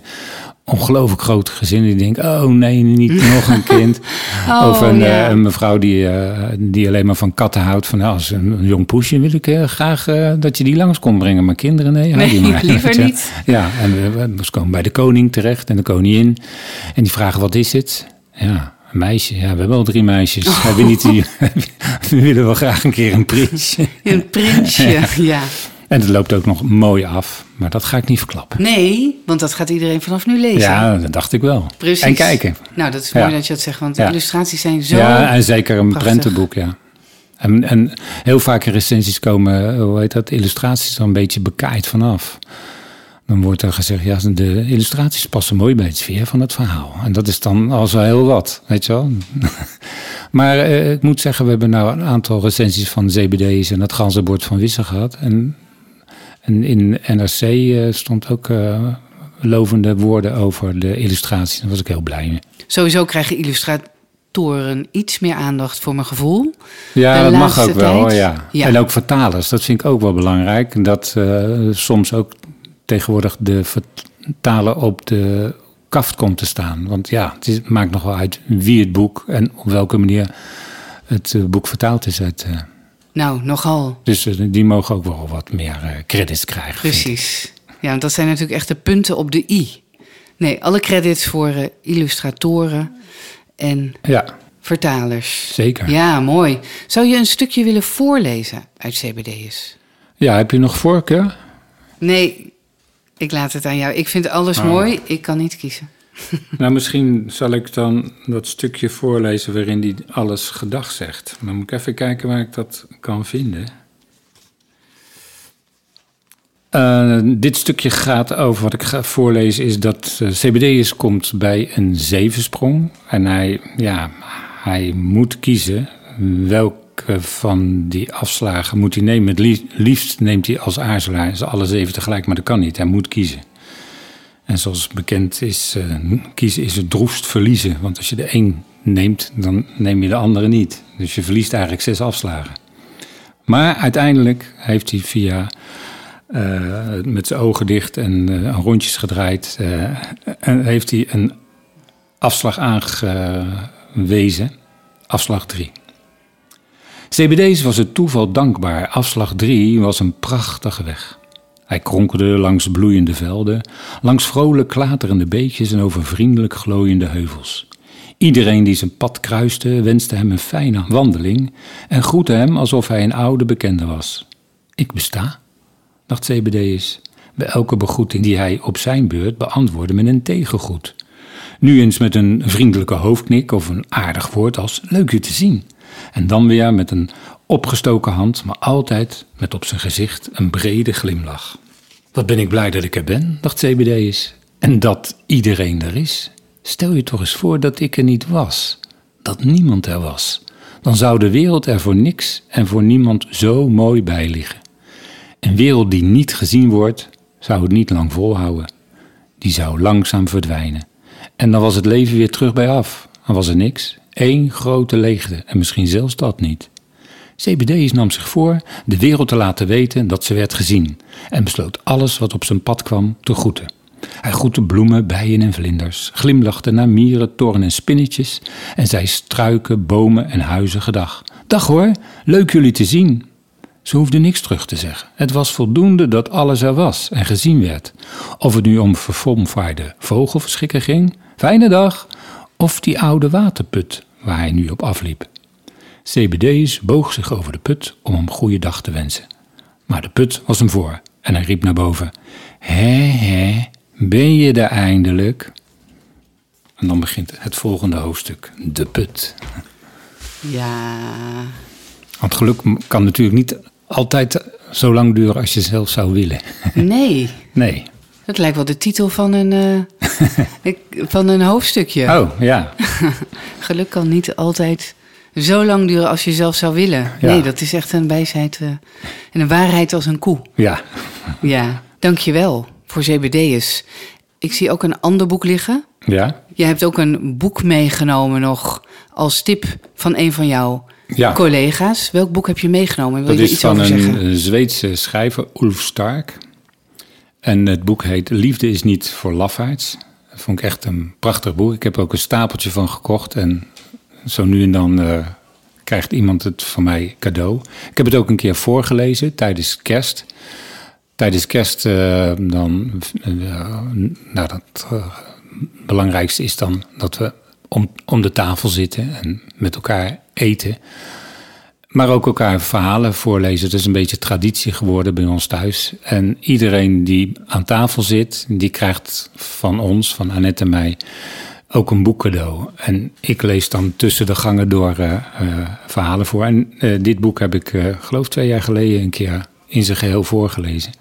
Ongelooflijk grote gezinnen die denken... oh nee, niet nog een kind. Oh, of een, ja. uh, een mevrouw die, uh, die alleen maar van katten houdt. Van als een, een jong poesje wil ik uh, graag dat je die langs komt brengen. Maar kinderen, nee, nee die maar. liever niet. Ja, en we, we komen bij de koning terecht en de koningin. En die vragen, wat is het? Ja, een meisje, ja, we hebben al drie meisjes. Oh. Hebben niet die, we willen wel graag een keer een prinsje. Een prinsje, ja. ja. En het loopt ook nog mooi af, maar dat ga ik niet verklappen. Nee, want dat gaat iedereen vanaf nu lezen. Ja, dat dacht ik wel. Precies. En kijken. Nou, dat is mooi ja. dat je dat zegt, want de ja. illustraties zijn zo Ja, en zeker een prachtig. prentenboek, ja. En, en heel vaak in recensies komen, hoe heet dat, illustraties er een beetje bekaaid vanaf. Dan wordt er gezegd, ja, de illustraties passen mooi bij het sfeer van het verhaal. En dat is dan al zo heel wat, weet je wel. maar uh, ik moet zeggen, we hebben nou een aantal recensies van CBD's en het ganzenbord van Wissen gehad. En, en in NRC uh, stond ook uh, lovende woorden over de illustraties. Daar was ik heel blij mee. Sowieso krijgen illustratoren iets meer aandacht voor mijn gevoel. Ja, dat mag ook wel, ja. ja. En ook vertalers, dat vind ik ook wel belangrijk. Dat soms ook tegenwoordig de vertaler op de kaft komt te staan. Want ja, het is, maakt nog wel uit wie het boek en op welke manier het uh, boek vertaald is uit. Uh, nou, nogal. Dus uh, die mogen ook wel wat meer credits krijgen. Precies. Ja, want dat zijn natuurlijk echt de punten op de i. Nee, alle credits voor illustratoren en ja. vertalers. Zeker. Ja, mooi. Zou je een stukje willen voorlezen uit CBD's? Ja, heb je nog voorkeur? Nee, ik laat het aan jou. Ik vind alles oh. mooi. Ik kan niet kiezen. Nou, misschien zal ik dan dat stukje voorlezen waarin hij alles gedag zegt. Maar moet ik even kijken waar ik dat kan vinden. Uh, dit stukje gaat over, wat ik ga voorlezen, is dat uh, CBD'ers komt bij een zevensprong. En hij, ja, hij moet kiezen welke van die afslagen moet hij nemen. Het liefst neemt hij als aarzelaar ze alle zeven tegelijk, maar dat kan niet. Hij moet kiezen. En zoals bekend is, uh, kiezen is het droefst verliezen. Want als je de een neemt, dan neem je de andere niet. Dus je verliest eigenlijk zes afslagen. Maar uiteindelijk heeft hij via uh, met zijn ogen dicht en rondjes gedraaid, en heeft hij een afslag aangewezen. Afslag 3. CBD's was het toeval dankbaar. Afslag 3 was een prachtige weg. Hij kronkelde langs bloeiende velden, langs vrolijk klaterende beekjes en over vriendelijk glooiende heuvels. Iedereen die zijn pad kruiste wenste hem een fijne wandeling en groette hem alsof hij een oude bekende was. Ik besta, dacht CBD's, bij elke begroeting die hij op zijn beurt beantwoordde met een tegengroet. Nu eens met een vriendelijke hoofdknik of een aardig woord als leuk je te zien. En dan weer met een opgestoken hand, maar altijd met op zijn gezicht een brede glimlach. Wat ben ik blij dat ik er ben, dacht CBD'ers. En dat iedereen er is. Stel je toch eens voor dat ik er niet was. Dat niemand er was. Dan zou de wereld er voor niks en voor niemand zo mooi bij liggen. Een wereld die niet gezien wordt, zou het niet lang volhouden. Die zou langzaam verdwijnen. En dan was het leven weer terug bij af. Dan was er niks. Eén grote leegte en misschien zelfs dat niet. CBD's nam zich voor de wereld te laten weten dat ze werd gezien en besloot alles wat op zijn pad kwam te groeten. Hij groette bloemen, bijen en vlinders, glimlachte naar mieren, toren en spinnetjes en zei struiken, bomen en huizen gedag. Dag hoor, leuk jullie te zien. Ze hoefde niks terug te zeggen. Het was voldoende dat alles er was en gezien werd. Of het nu om verfomvaarde vogelverschikken ging, fijne dag, of die oude waterput waar hij nu op afliep. CBD's boog zich over de put om hem goede dag te wensen. Maar de put was hem voor en hij riep naar boven: Hé, hé, ben je er eindelijk? En dan begint het volgende hoofdstuk: De put. Ja. Want geluk kan natuurlijk niet altijd zo lang duren als je zelf zou willen. Nee. Nee. Dat lijkt wel de titel van een, eh, van een hoofdstukje. Oh, ja. Geluk kan niet altijd zo lang duren als je zelf zou willen. Ja. Nee, dat is echt een wijsheid eh, en een waarheid als een koe. Ja. Ja, dankjewel voor CBD'ers. Ik zie ook een ander boek liggen. Ja. Je hebt ook een boek meegenomen nog als tip van een van jouw Ja. collega's. Welk boek heb je meegenomen? Wil Dat je is iets van over een zeggen? Zweedse schrijver, Ulf Stark. En het boek heet Liefde is niet voor lafaards. Dat vond ik echt een prachtig boek. Ik heb er ook een stapeltje van gekocht. En zo nu en dan eh, krijgt iemand het van mij cadeau. Ik heb het ook een keer voorgelezen tijdens kerst. Tijdens kerst eh, dan... eh, nou, dat belangrijkste is dan dat we om, om de tafel zitten en met elkaar eten. Maar ook elkaar verhalen voorlezen. Het is een beetje traditie geworden bij ons thuis. En iedereen die aan tafel zit, die krijgt van ons, van Annette en mij, ook een boek cadeau. En ik lees dan tussen de gangen door eh, eh, verhalen voor. En eh, dit boek heb ik, geloof twee jaar geleden, een keer in zijn geheel voorgelezen.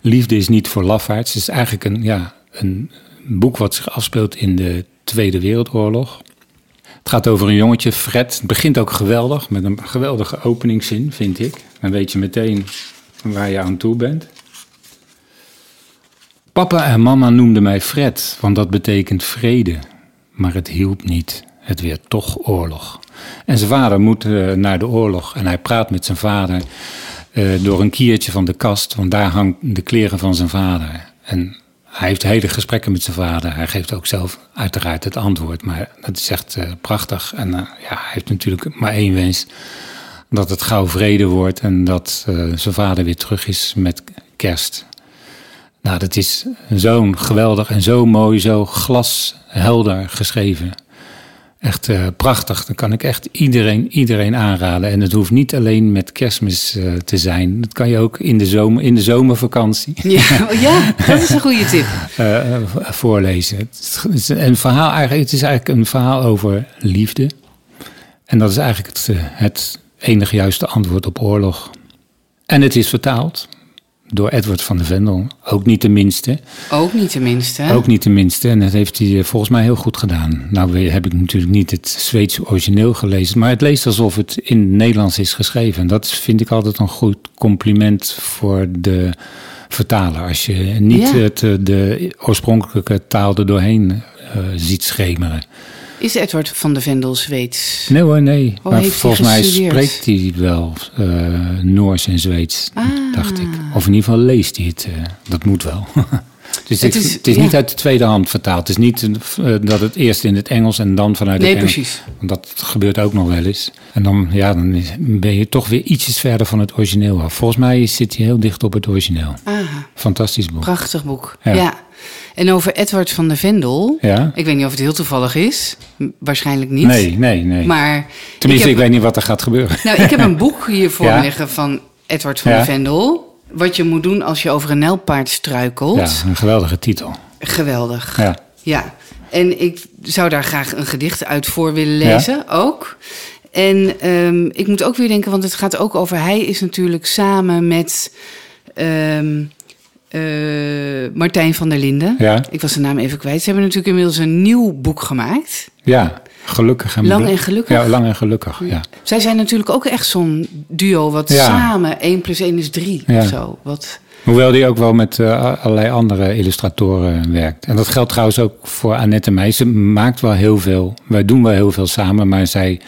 Liefde is niet voor lafaards. Het is eigenlijk een, ja, een boek wat zich afspeelt in de Tweede Wereldoorlog. Het gaat over een jongetje, Fred. Het begint ook geweldig, met een geweldige openingszin, vind ik. Dan weet je meteen waar je aan toe bent. Papa en mama noemden mij Fred, want dat betekent vrede. Maar het hielp niet. Het werd toch oorlog. En zijn vader moet eh, naar de oorlog en hij praat met zijn vader eh, door een kiertje van de kast, want daar hangt de kleren van zijn vader. En hij heeft hele gesprekken met zijn vader. Hij geeft ook zelf uiteraard het antwoord, maar dat is echt eh, prachtig. En eh, ja, hij heeft natuurlijk maar één wens: dat het gauw vrede wordt en dat eh, zijn vader weer terug is met kerst. Nou, dat is zo'n geweldig en zo mooi, zo glashelder geschreven. Echt eh, prachtig. Dan kan ik echt iedereen, iedereen aanraden. En het hoeft niet alleen met kerstmis eh, te zijn. Dat kan je ook in de, zomer, in de zomervakantie Ja, oh ja, dat is een goede tip. eh, voorlezen. Het is, een verhaal, eigenlijk, het is eigenlijk een verhaal over liefde. En dat is eigenlijk het, het enige juiste antwoord op oorlog. En het is vertaald door Edward van de Vendel. Ook niet de minste. Ook niet tenminste. hè? Ook niet de minste. En dat heeft hij eh, volgens mij heel goed gedaan. Nou heb ik natuurlijk niet het Zweedse origineel gelezen. Maar het leest alsof het in het Nederlands is geschreven. En dat vind ik altijd een goed compliment voor de vertaler. Als je niet Ja. het, eh, de oorspronkelijke taal er doorheen eh, ziet schemeren. Is Edward van de Vendel Zweeds? Nee hoor, nee. Oh, maar volgens mij spreekt hij wel eh, Noors en Zweeds, Ah. dacht ik. Of in ieder geval leest hij het. eh, dat moet wel. dus Het is- het is ja. niet uit de tweede hand vertaald. Het is niet eh, dat het eerst in het Engels en dan vanuit Nee, het Engels. precies. Want dat gebeurt ook nog wel eens. En dan, ja, dan ben je toch weer ietsjes verder van het origineel af. Volgens mij zit hij heel dicht op het origineel. Ah, Fantastisch boek. prachtig boek. Ja. Ja. En over Edward van de Vendel. Ja? Ik weet niet of het heel toevallig is. Waarschijnlijk niet. Nee, nee, nee. Maar Tenminste, ik, heb, weet niet wat er gaat gebeuren. Nou, ik heb een boek hier voor Ja? me liggen van Edward van Ja? de Vendel. Wat je moet doen als je over een nijlpaard struikelt. Ja, een geweldige titel. Geweldig. Ja. Ja. En ik zou daar graag een gedicht uit voor willen lezen, ook. En ehm, ik moet ook weer denken, want het gaat ook over... hij is natuurlijk samen met ehm, eh, Martijn van der Linden. Ja. Ik was de naam even kwijt. Ze hebben natuurlijk inmiddels een nieuw boek gemaakt. Ja, gelukkig. En Lang en gelukkig? Ja, lang en gelukkig, ja. Zij zijn natuurlijk ook echt zo'n duo... wat Ja. samen 1 plus 1 is 3 Ja. of zo. Wat, Hoewel die ook wel met eh, allerlei andere illustratoren werkt. En dat geldt trouwens ook voor Annette Meijs. Ze maakt wel heel veel. Wij doen wel heel veel samen, maar zij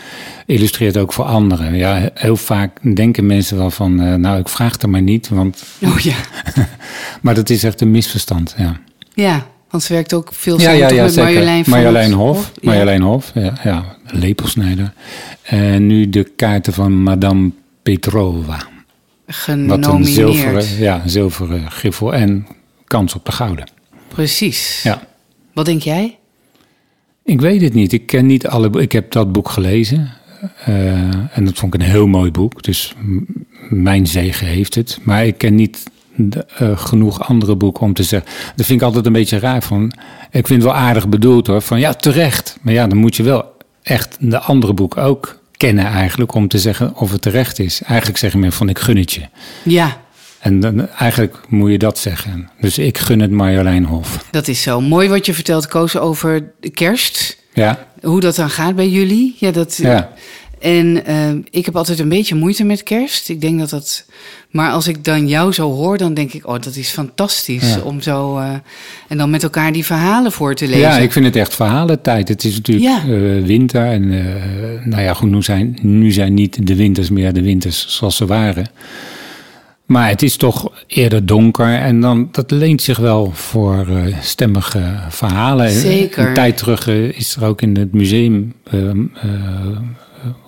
illustreert ook voor anderen. Ja, heel vaak denken mensen wel van, eh, nou, ik vraag het er maar niet. Want, oh ja. maar dat is echt een misverstand, ja. Ja, want ze werkt ook veel samen ja, ja, met zeker. Marjolein Hof. Marjolein Hof, ja, ja, lepelsnijder. En nu de kaarten van Madame Petrova. Wat een Genomineerd. zilveren, ja, zilveren griffel en kans op de gouden. Precies. Ja. Wat denk jij? Ik weet het niet. Ik ken niet alle. Ik heb dat boek gelezen. eh, en dat vond ik een heel mooi boek. Dus mijn zegen heeft het. Maar ik ken niet de, eh, genoeg andere boeken om te zeggen. Dat vind ik altijd een beetje raar. Van, ik vind het wel aardig bedoeld hoor. Van ja, terecht. Maar ja, dan moet je wel echt de andere boeken ook kennen eigenlijk. Om te zeggen of het terecht is. Eigenlijk zeg je meer van ik gun het je. Ja, En dan, eigenlijk moet je dat zeggen. Dus ik gun het Marjolein Hof. dat is zo. Mooi wat je vertelt, Koos, over de kerst. Ja, Hoe dat dan gaat bij jullie. Ja, dat, ja. En eh, ik heb altijd een beetje moeite met kerst. Ik denk dat dat... Maar als ik dan jou zo hoor, dan denk ik... oh, dat is fantastisch Ja. om zo... eh, en dan met elkaar die verhalen voor te lezen. Ja, ik vind het echt verhalentijd. Het is natuurlijk Ja. eh, winter. En eh, nou ja, goed, nu zijn, nu zijn niet de winters meer de winters zoals ze waren. Maar het is toch eerder donker. En dan, dat leent zich wel voor stemmige verhalen. Zeker. Een tijd terug is er ook in het museum... eh, eh,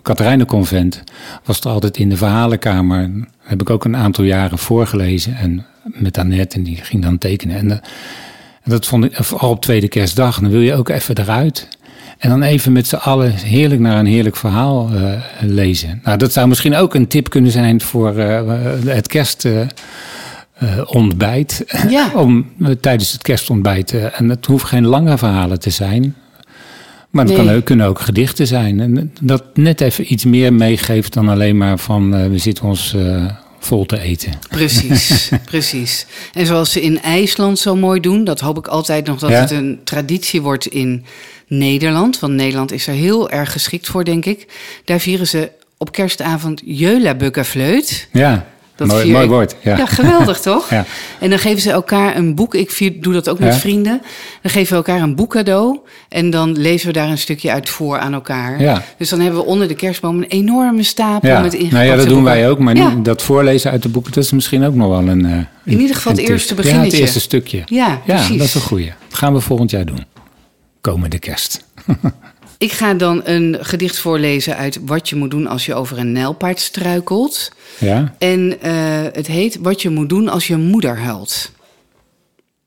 Katerijnenconvent was er altijd in de verhalenkamer. Heb ik ook een aantal jaren voorgelezen. En met Annette, en die ging dan tekenen. En, eh, en dat vond ik, vooral op tweede kerstdag, dan wil je ook even eruit. En dan even met z'n allen heerlijk naar een heerlijk verhaal eh, lezen. Nou, dat zou misschien ook een tip kunnen zijn voor eh, het kerstontbijt. Ja. Om tijdens het kerstontbijt. en het hoeft geen lange verhalen te zijn. Maar het Nee. kan ook, kunnen ook gedichten zijn. En dat net even iets meer meegeeft dan alleen maar van eh, we zitten ons eh, vol te eten. Precies, precies. En zoals ze in IJsland zo mooi doen, dat hoop ik altijd nog dat Ja. het een traditie wordt in Nederland. Want Nederland is er heel erg geschikt voor, denk ik. Daar vieren ze op kerstavond Jeulabukkenfleut. Ja, Dat mooi, mooi woord. Ja. Ja, geweldig toch? Ja. En dan geven ze elkaar een boek. Ik vier- doe dat ook met Ja. vrienden. Dan geven we elkaar een boek cadeau. En dan lezen we daar een stukje uit voor aan elkaar. Ja. Dus dan hebben we onder de kerstboom een enorme stapel Ja, met ingepakte nou ja, dat doen boeken. wij ook. Maar niet- dat voorlezen uit de boeken, dat is misschien ook nog wel een... eh, In ieder geval het eerste Ja, het beginnetje. eerste stukje. Ja, Ja, precies. dat is een goeie. Dat gaan we volgend jaar doen. Komende kerst. Ik ga dan een gedicht voorlezen uit Wat je moet doen als je over een nijlpaard struikelt. Ja? En eh, het heet Wat je moet doen als je moeder huilt.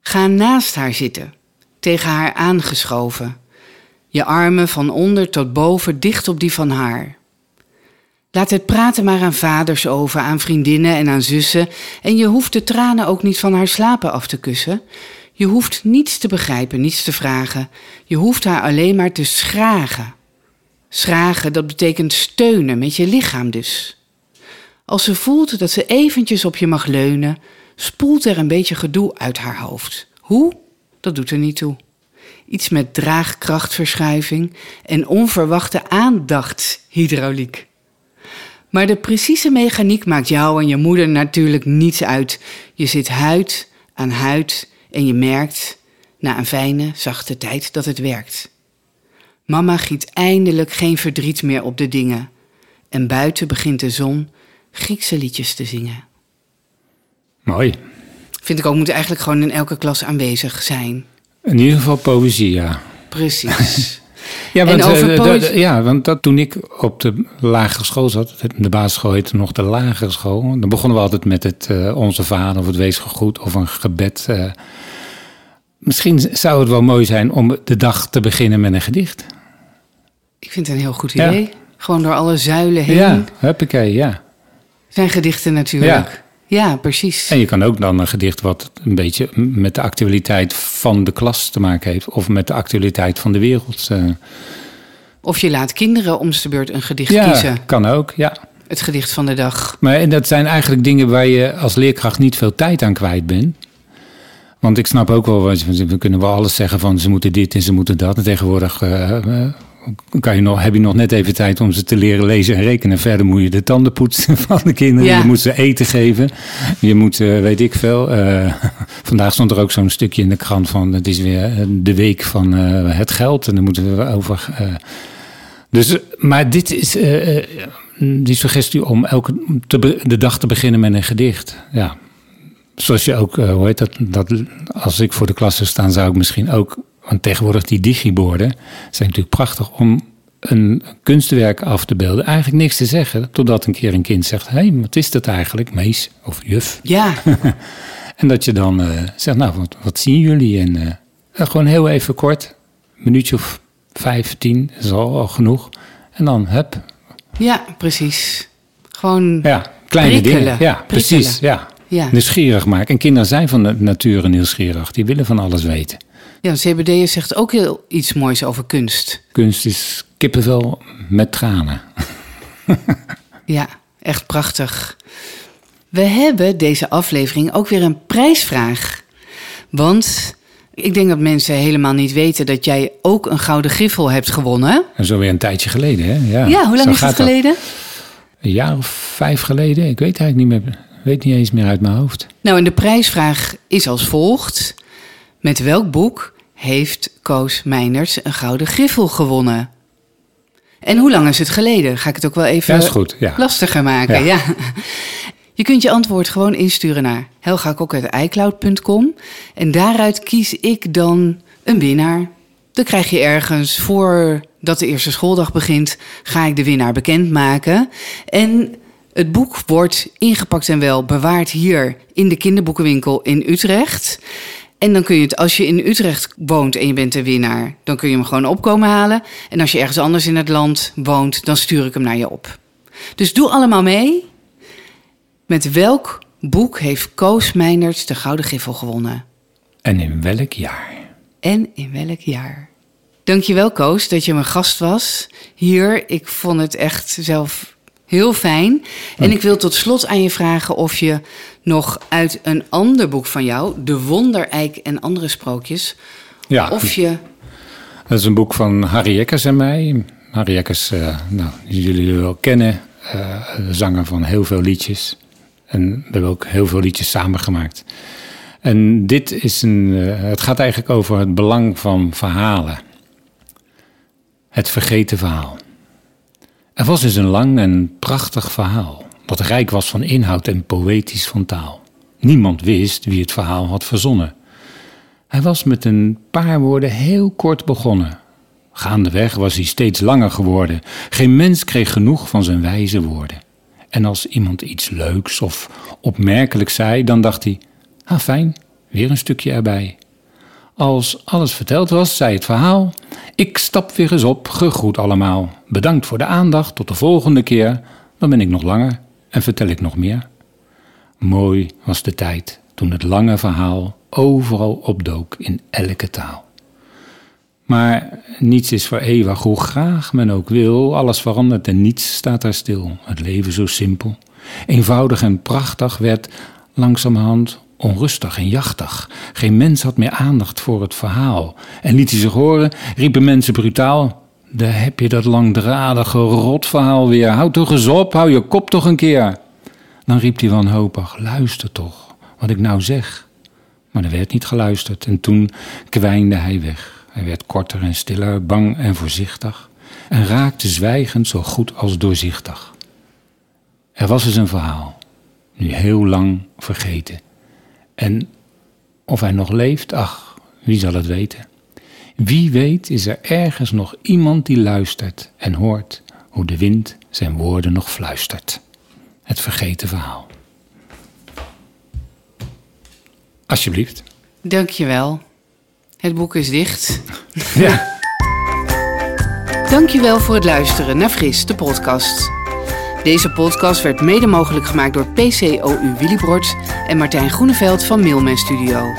Ga naast haar zitten, tegen haar aangeschoven. Je armen van onder tot boven dicht op die van haar. Laat het praten maar aan vaders over, aan vriendinnen en aan zussen. En je hoeft de tranen ook niet van haar slapen af te kussen. Je hoeft niets te begrijpen, niets te vragen. Je hoeft haar alleen maar te schragen. Schragen, dat betekent steunen met je lichaam dus. Als ze voelt dat ze eventjes op je mag leunen, spoelt er een beetje gedoe uit haar hoofd. Hoe? Dat doet er niet toe. Iets met draagkrachtverschuiving en onverwachte aandachtshydrauliek. Maar de precieze mechaniek maakt jou en je moeder natuurlijk niets uit. Je zit huid aan huid en je merkt na een fijne, zachte tijd dat het werkt. Mama giet eindelijk geen verdriet meer op de dingen. En buiten begint de zon Griekse liedjes te zingen. Mooi. Vind ik ook, moet eigenlijk gewoon in elke klas aanwezig zijn. In ieder geval poëzie, ja. Precies. Ja, want, eh, over ja, want dat, toen ik op de lagere school zat, de basisschool heette nog de lagere school, dan begonnen we altijd met het eh, Onze Vader of het Wees gegroet of een gebed. eh. misschien zou het wel mooi zijn om de dag te beginnen met een gedicht. ik vind het een heel goed Ja. idee. Gewoon door alle zuilen heen Ja, huppakee, ja. zijn gedichten natuurlijk. Ja, precies. En je kan ook dan een gedicht wat een beetje met de actualiteit van de klas te maken heeft. Of met de actualiteit van de wereld. eh. Of je laat kinderen om de beurt een gedicht ja, kiezen. kan ook, ja. Het gedicht van de dag. Maar en dat zijn eigenlijk dingen waar je als leerkracht niet veel tijd aan kwijt bent. Want ik snap ook wel, we kunnen wel alles zeggen van ze moeten dit en ze moeten dat. En tegenwoordig eh, eh, kan je nog, heb je nog net even tijd om ze te leren lezen en rekenen. Verder moet je de tanden poetsen van de kinderen. Ja. Je moet ze eten geven. Je moet, eh, weet ik veel. eh, vandaag stond er ook zo'n stukje in de krant van het is weer eh, de week van het geld. En dan moeten we over... dus, maar dit is die suggestie om elke, te de dag te beginnen met een gedicht. Ja, zoals je ook, eh, hoe heet dat, dat, als ik voor de klas zou staan, zou ik misschien ook, want tegenwoordig die digiborden zijn natuurlijk prachtig om een kunstwerk af te beelden. Eigenlijk niks te zeggen, totdat een keer een kind zegt, hé, hey, wat is dat eigenlijk, mees of juf? Ja, En dat je dan eh, zegt, nou, wat, wat zien jullie? En eh, eh, gewoon heel even kort, een minuutje of vijf, tien, is al, al genoeg. En dan, hup, ja, precies. Gewoon, ja. kleine Prikkelen, dingen. Ja, prikkelen. precies, ja. Ja, Nieuwsgierig maken. En kinderen zijn van de nature nieuwsgierig. Die willen van alles weten. CBD zegt ook heel iets moois over kunst. Kunst is kippenvel met tranen. Ja, echt prachtig. We hebben deze aflevering ook weer een prijsvraag. Want ik denk dat mensen helemaal niet weten dat jij ook een gouden griffel hebt gewonnen. En zo weer een tijdje geleden, hè? Ja, Ja, hoe lang zo is het dat. geleden? Een jaar of vijf geleden. Ik weet eigenlijk niet meer. Weet niet eens meer uit mijn hoofd. Nou, en de prijsvraag is als volgt. Met welk boek heeft Koos Meiners een gouden griffel gewonnen? En hoe lang is het geleden? Ga ik het ook wel even Ja, is goed. Ja. lastiger maken. Ja. Ja. Je kunt je antwoord gewoon insturen naar helgakok.icloud.com. En daaruit kies ik dan een winnaar. Dan krijg je ergens voordat de eerste schooldag begint, ga ik de winnaar bekendmaken. En het boek wordt ingepakt en wel bewaard hier in de kinderboekenwinkel in Utrecht. En dan kun je het, als je in Utrecht woont en je bent de winnaar, dan kun je hem gewoon opkomen halen. En als je ergens anders in het land woont, dan stuur ik hem naar je op. Dus doe allemaal mee. Met welk boek heeft Koos Meiners de Gouden Griffel gewonnen? En in welk jaar? En in welk jaar? Dankjewel Koos dat je mijn gast was hier. Ik vond het echt zelf heel fijn. En ik wil tot slot aan je vragen of je nog uit een ander boek van jou, De Wondereik en andere sprookjes, Ja, of je... dat is een boek van Harry Jekkers en mij. Harry Jekkers, eh, nou, die jullie wel kennen. eh, zanger van heel veel liedjes. En we hebben ook heel veel liedjes samengemaakt. En dit is een. eh, het gaat eigenlijk over het belang van verhalen. Het vergeten verhaal. Er was dus een lang en prachtig verhaal. Dat rijk was van inhoud en poëtisch van taal. Niemand wist wie het verhaal had verzonnen. Hij was met een paar woorden heel kort begonnen. Gaandeweg was hij steeds langer geworden. Geen mens kreeg genoeg van zijn wijze woorden. En als iemand iets leuks of opmerkelijks zei, dan dacht hij: Ah, fijn, weer een stukje erbij. Als alles verteld was, zei het verhaal: Ik stap weer eens op, gegroet allemaal. Bedankt voor de aandacht, tot de volgende keer. Dan ben ik nog langer en vertel ik nog meer. Mooi was de tijd toen het lange verhaal overal opdook in elke taal. Maar niets is voor eeuwig, hoe graag men ook wil. Alles verandert en niets staat daar stil. Het leven zo simpel, eenvoudig en prachtig werd langzamerhand onrustig en jachtig. Geen mens had meer aandacht voor het verhaal. En liet hij zich horen, riepen mensen brutaal... Daar heb je dat langdradige rotverhaal weer. Houd toch eens op, hou je kop toch een keer. Dan riep hij wanhopig, luister toch, wat ik nou zeg. Maar er werd niet geluisterd en toen kwijnde hij weg. Hij werd korter en stiller, bang en voorzichtig en raakte zwijgend zo goed als doorzichtig. Er was eens een verhaal, nu heel lang vergeten. En of hij nog leeft, ach, wie zal het weten? Wie weet is er ergens nog iemand die luistert en hoort hoe de wind zijn woorden nog fluistert. Het vergeten verhaal. Alsjeblieft. Dankjewel. Het boek is dicht. Ja. Dankjewel voor het luisteren naar Fris, de podcast. Deze podcast werd mede mogelijk gemaakt door PCOU Willybrods en Martijn Groeneveld van Mailman Studio.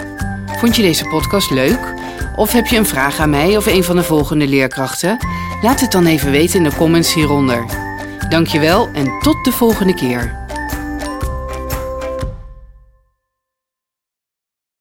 Vond je deze podcast leuk? Of heb je een vraag aan mij of een van de volgende leerkrachten? Laat het dan even weten in de comments hieronder. Dankjewel en tot de volgende keer.